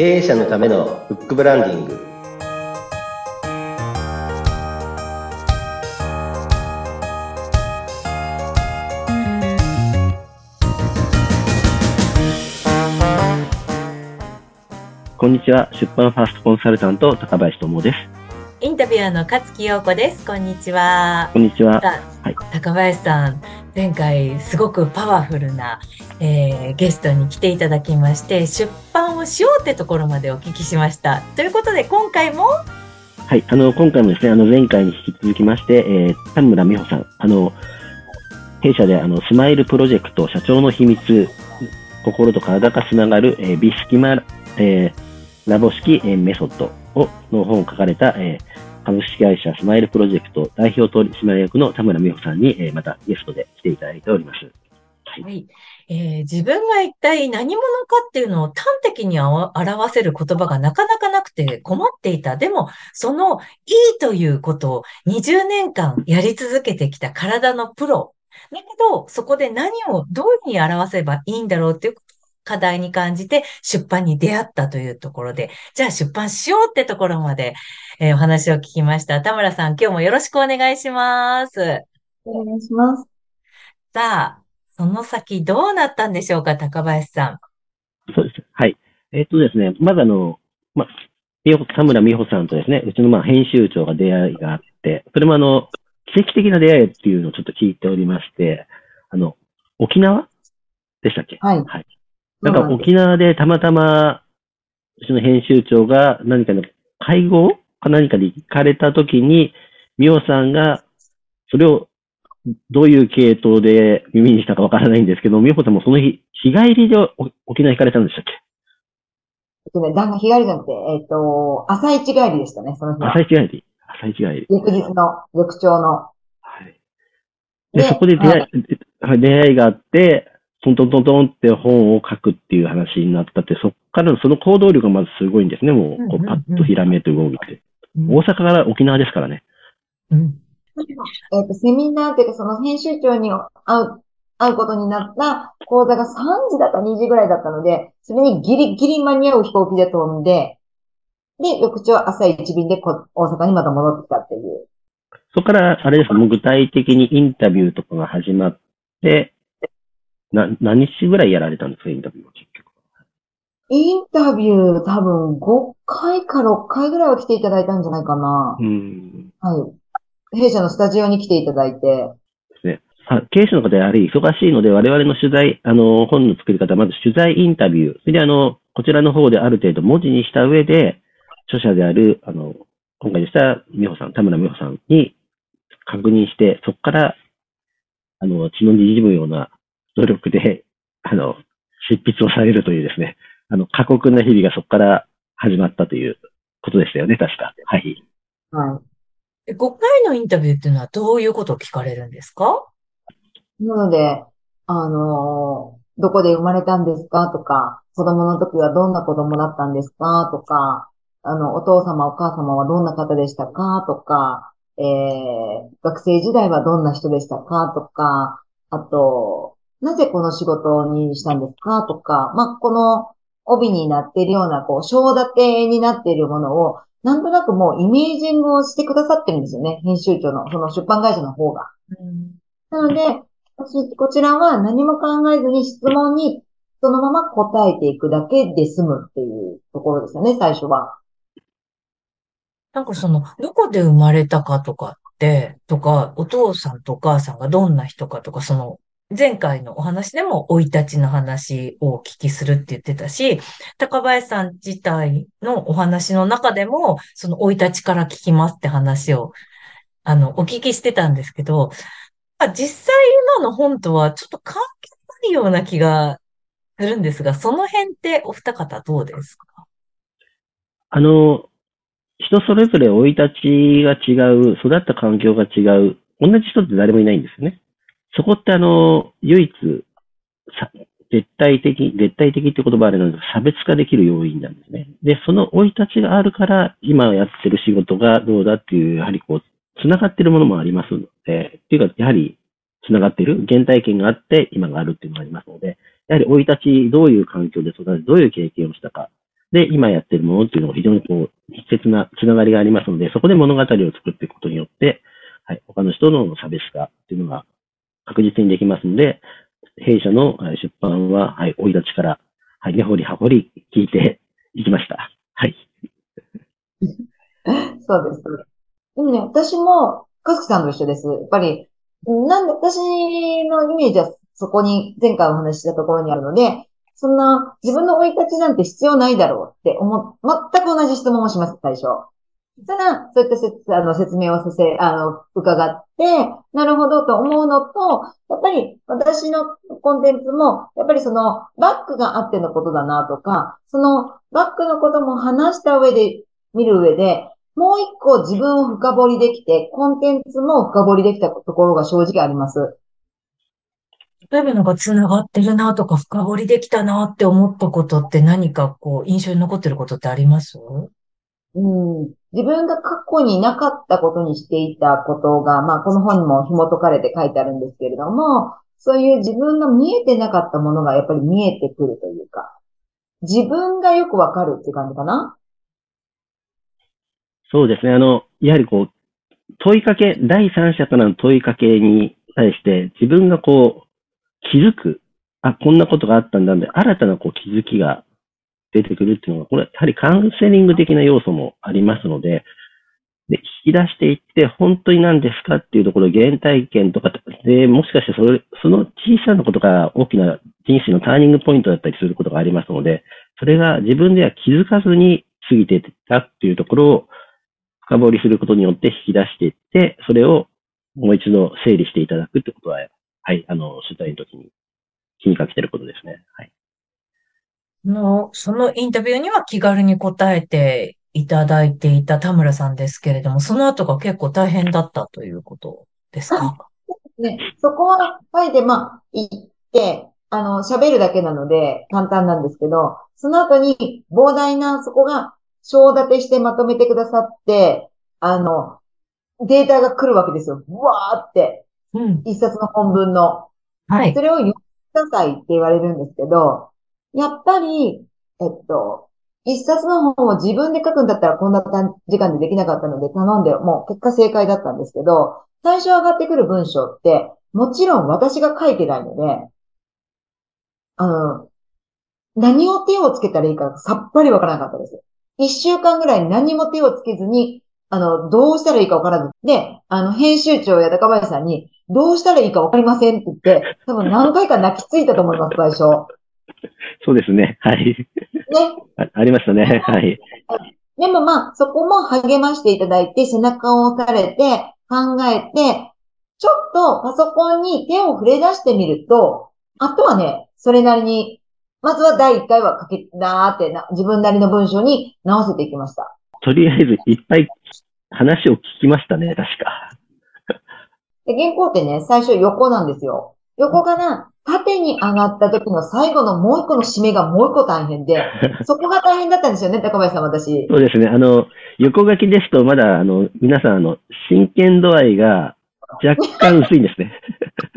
経営者のためのフックブランディングこんにちは。出版ファーストコンサルタント、高林智です。インタビュアーの勝木陽子です。こんにちは。こんにちは。はい高林さん、前回すごくパワフルな、えーゲストに来ていただきまして、出版をしようってところまでお聞きしました。ということで、今回も、はい。あの、今回もですね、あの、前回に引き続きまして、えー、田村美穂さん、あの、弊社で、あの、スマイルプロジェクト社長の秘密、心と体がつながる、えー、美式マ、えーラボ式、えーメソッドを、の本を書かれた、えー株式会社スマイルプロジェクト代表取締役の田村美穂さんに、えーまたゲストで来ていただいております。はい。はいえー自分が一体何者かっていうのを端的に表せる言葉がなかなかなくて困っていた。でも、そのいいということを20年間やり続けてきた体のプロ。だけど、そこで何をどういうふうに表せばいいんだろうっていう課題に感じて出版に出会ったというところで、じゃあ出版しようってところまで、えーお話を聞きました。田村さん、今日もよろしくお願いします。お願いします。さあ、その先どうなったんでしょうか、高林さん。そうです。はい。えっとですね、まずあの、まあ、田村美穂さんとですね、うちのまあ編集長が出会いがあって、それもあの、奇跡的な出会いっていうのをちょっと聞いておりまして、あの、沖縄？でしたっけ？はい。はい。なんか沖縄でたまたま、うちの編集長が何かの会合か何かで行かれた時に、美穂さんが、それをどういう系統で耳にしたかわからないんですけど、美穂さんもその日、日帰りでお沖縄行かれたんでしたっけ？旦那日帰りじゃなくて、えっと、朝一帰りでしたね、その日は朝。一帰り？朝一帰り。翌日の、翌朝の。はい。で、でそこで出会い、はい出会いがあって、トントントントンって本を書くっていう話になったって、そっからのその行動力がまずすごいんですね。もう、こうパッとひらめいて動いて。うん大阪から沖縄ですからね。うんえっと、セミナーっていうか、その編集長に会う、会うことになった講座が3時だか2時ぐらいだったので、それにギリギリ間に合う飛行機で飛んで、で、翌朝朝一便でこ大阪にまた戻ってきたっていう。そこから、あれですもう具体的にインタビューとかが始まって、な、何日ぐらいやられたんですか、インタビューは結局。インタビュー多分5回か6回ぐらいは来ていただいたんじゃないかな。うん。はい。弊社のスタジオに来ていただいて、ですね。は経営者の方やはり忙しいので、我々の取材、あの、本の作り方、まず取材インタビュー。それであの、こちらの方である程度文字にした上で、著者である、あの、今回でした美穂さん、田村美穂さんに確認して、そこから、あの、血の滲むような努力で、あの、執筆をされるというですね、あの、過酷な日々がそこから始まったということでしたよね、確か。はい。はい。え5回のインタビューっていうのはどういうことを聞かれるんですか？なので、あのーどこで生まれたんですか？とか、子供の時はどんな子供だったんですか？とか、あの、お父様お母様はどんな方でしたか？とか、えー、学生時代はどんな人でしたか？とか、あと、なぜこの仕事にしたんですか？とか、まあ、この帯になっているような、こう、章立てになっているものを、なんとなくもうイメージングをしてくださってるんですよね。編集長の、その出版会社の方が。うんなので、私、こちらは何も考えずに質問にそのまま答えていくだけで済むっていうところですよね、最初は。なんかその、どこで生まれたかとかって、とか、お父さんとお母さんがどんな人かとか、その、前回のお話でも生い立ちの話をお聞きするって言ってたし、高林さん自体のお話の中でも、その生い立ちから聞きますって話を、あの、お聞きしてたんですけど、実際今の本とはちょっと関係ないような気がするんですが、その辺ってお二方どうですか？あの、人それぞれ生い立ちが違う、育った環境が違う、同じ人って誰もいないんですよね。そこってあの、唯一、絶対的、絶対的って言葉あれなんで、差別化できる要因なんですね。で、その生い立ちがあるから、今やってる仕事がどうだっていう、やはりこう、繋がってるものもありますので、っていうか、やはり、繋がってる、原体験があって、今があるっていうのがありますので、やはり生い立ち、どういう環境で育て、どういう経験をしたか、で、今やってるものっていうのが非常にこう、密接なつながりがありますので、そこで物語を作っていくことによって、はい、他の人の差別化っていうのが確実にできますので、弊社の出版は、はい、生い立ちから、はい、根掘り葉掘り聞いて いきました。はい。そうです。でもね、私も、かすきさんと一緒です。やっぱり、なんで、私のイメージはそこに、前回お話ししたところにあるので、そんな自分の生い立ちなんて必要ないだろうって思う、全く同じ質問をします、最初。ただ、そういった説あの説明をさせ、あの、伺って、なるほどと思うのと、やっぱり私のコンテンツも、やっぱりそのバックがあってのことだなとか、そのバックのことも話した上で、見る上で、もう一個自分を深掘りできて、コンテンツも深掘りできたところが正直あります。例えばなんか繋がってるなとか深掘りできたなって思ったことって何かこう印象に残ってることってあります？うん、自分が過去になかったことにしていたことが、まあ、この本にも紐解かれて書いてあるんですけれども、そういう自分が見えてなかったものがやっぱり見えてくるというか、自分がよくわかるっていう感じかな？そうですね。あの、やはりこう、問いかけ、第三者からの問いかけに対して、自分がこう、気づく。あ、こんなことがあったんだんで、新たなこう気づきが出てくるっていうのが、これは、やはりカウンセリング的な要素もありますので、で、引き出していって、本当に何ですかっていうところ、原体験とか、で、もしかしてそれ、その小さなことが大きな人生のターニングポイントだったりすることがありますので、それが自分では気づかずに過ぎていったっていうところを深掘りすることによって引き出していって、それをもう一度整理していただくってことは、はい、あの、取材の時に気にかけてることですね。はい。の、そのインタビューには気軽に答えていただいていた田村さんですけれども、その後が結構大変だったということですか？ね、そこは、パイで、まあ、行って、あの、喋るだけなので簡単なんですけど、その後に膨大な、そこが、章立てしてまとめてくださって、あの、データが来るわけですよ。うわーって、うん。一冊の本文の。はいそ。れを読みなさいって言われるんですけど、やっぱり、えっと、一冊の本を自分で書くんだったらこんな時間でできなかったので頼んで、もう結果正解だったんですけど、最初上がってくる文章って、もちろん私が書いてないので、あの、何を手をつけたらいいかさっぱりわからなかったです。一週間ぐらい何も手をつけずに、あの、どうしたらいいかわからず。で、あの、編集長や高林さんに、どうしたらいいかわかりませんって言って、多分何回か泣きついたと思います、最初。そうですね。はい。ね。あありましたね。はい。でもまあ、そこも励ましていただいて、背中を押されて、考えて、ちょっとパソコンに手を触れ出してみると、あとはね、それなりに、まずは第1回は書け、なーってな、自分なりの文章に直せていきました。とりあえずいっぱい話を聞きましたね、確か。で、原稿ってね、最初横なんですよ。横から縦に上がった時の最後のもう一個の締めがもう一個大変で、そこが大変だったんですよね、高林さん、私。そうですね。あの、横書きですと、まだ、あの、皆さん、あの、真剣度合いが若干薄いんですね。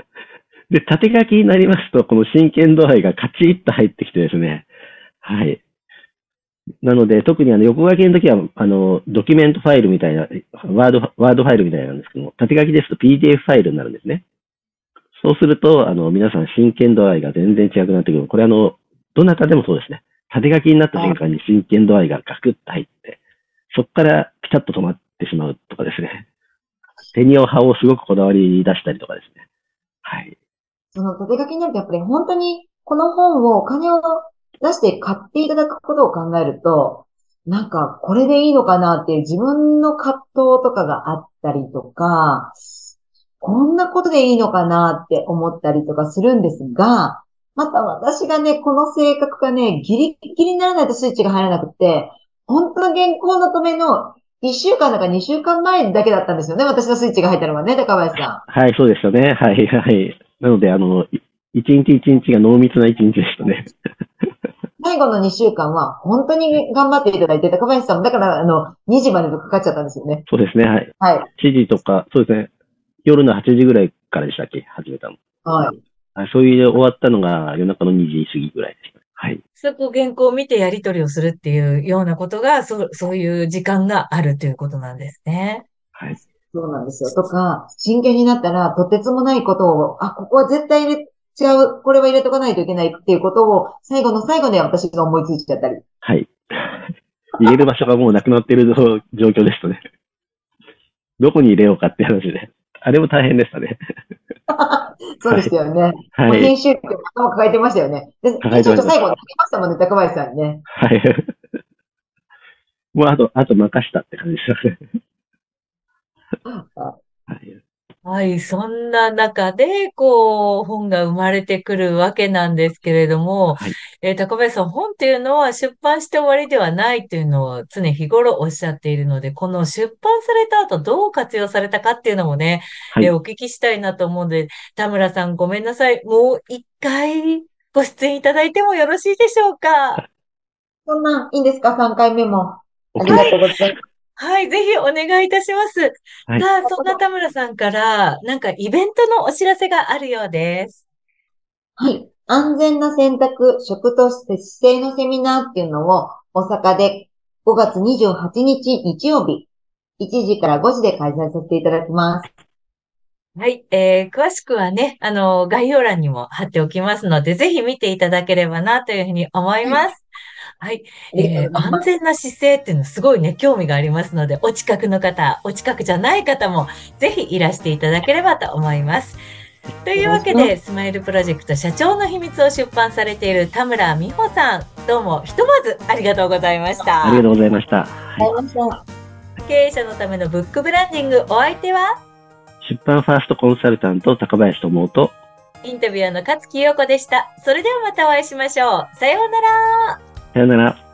で、縦書きになりますと、この真剣度合いがカチッと入ってきてですね。はい。なので、特にあの、横書きの時は、あの、ドキュメントファイルみたいな、ワード、ワードファイルみたいなんですけども、縦書きですと PDF ファイルになるんですね。そうすると、あの、皆さん真剣度合いが全然違くなってくる。これあの、どなたでもそうですね。縦書きになった瞬間に真剣度合いがガクッと入って、そこからピタッと止まってしまうとかですね。手にを葉をすごくこだわり出したりとかですね。はい。その縦書きになるとやっぱり本当にこの本をお金を出して買っていただくことを考えると、なんかこれでいいのかなっていう自分の葛藤とかがあったりとか、こんなことでいいのかなって思ったりとかするんですが、また私がね、この性格がね、ギリギリにならないとスイッチが入らなくて、本当の原稿の止めの1週間だか2週間前だけだったんですよね。私のスイッチが入ったのがね、高林さん。はい、そうでしたね。はい、はい。なので、あの、い一日一日が濃密な一日でしたね。最後の2週間は本当に頑張っていただいて、高林さんも、だから、あの、2時までかかっちゃったんですよね。そうですね。はい。はい。7時とか、そうですね。夜の8時ぐらいからでしたっけ？始めたの。はい。はいそういう終わったのが夜中の2時過ぎぐらいでした。はい。そこ原稿を見てやり取りをするっていうようなことが、そう、そういう時間があるということなんですね。はい。そうなんですよ。とか、真剣になったら、とてつもないことを、あ、ここは絶対入れ、違う、これは入れとかないといけないっていうことを、最後の最後で私が思いついちゃったり。はい。入れる場所がもうなくなっている状況ですとね。どこに入れようかって話で。あれも大変でしたね。そうでしたよね。はい。編集って頭抱えてましたよね。で、抱えてましたちょっと最後に書きましたもんね、高林さんにね。はい。もうあと、あと任したって感じですよね。はい。はい。そんな中で、こう、本が生まれてくるわけなんですけれども、はいえー高林さん、本っていうのは出版して終わりではないっていうのを常日頃おっしゃっているので、この出版された後どう活用されたかっていうのもね、はいえーお聞きしたいなと思うので、田村さんごめんなさい。もう一回ご出演いただいてもよろしいでしょうか？そんなん、いいんですか ?3 回目も。あ OK りがとうございます。はい、ぜひお願いいたします。はいさあ、そんな田村さんから、なんかイベントのお知らせがあるようです。はい。安全な選択、食と姿勢のセミナーっていうのを大阪で5月28日日曜日、1時から5時で開催させていただきます。はい、えー、詳しくはね、あの、概要欄にも貼っておきますので、ぜひ見ていただければなというふうに思います。はい、ありがえー。安全な姿勢っていうのすごいね、興味がありますので、お近くの方、お近くじゃない方も、ぜひいらしていただければと思います。というわけで、スマイルプロジェクト社長の秘密を出版されている田村美穂さん、どうもひとまずありがとうございました。ありがとうございました。ありがとうござい。経営者のためのブックブランディング、お相手は、出版ファーストコンサルタント高林智と、インタビュアーの勝木陽子でした。それではまたお会いしましょう。さようなら。さよなら。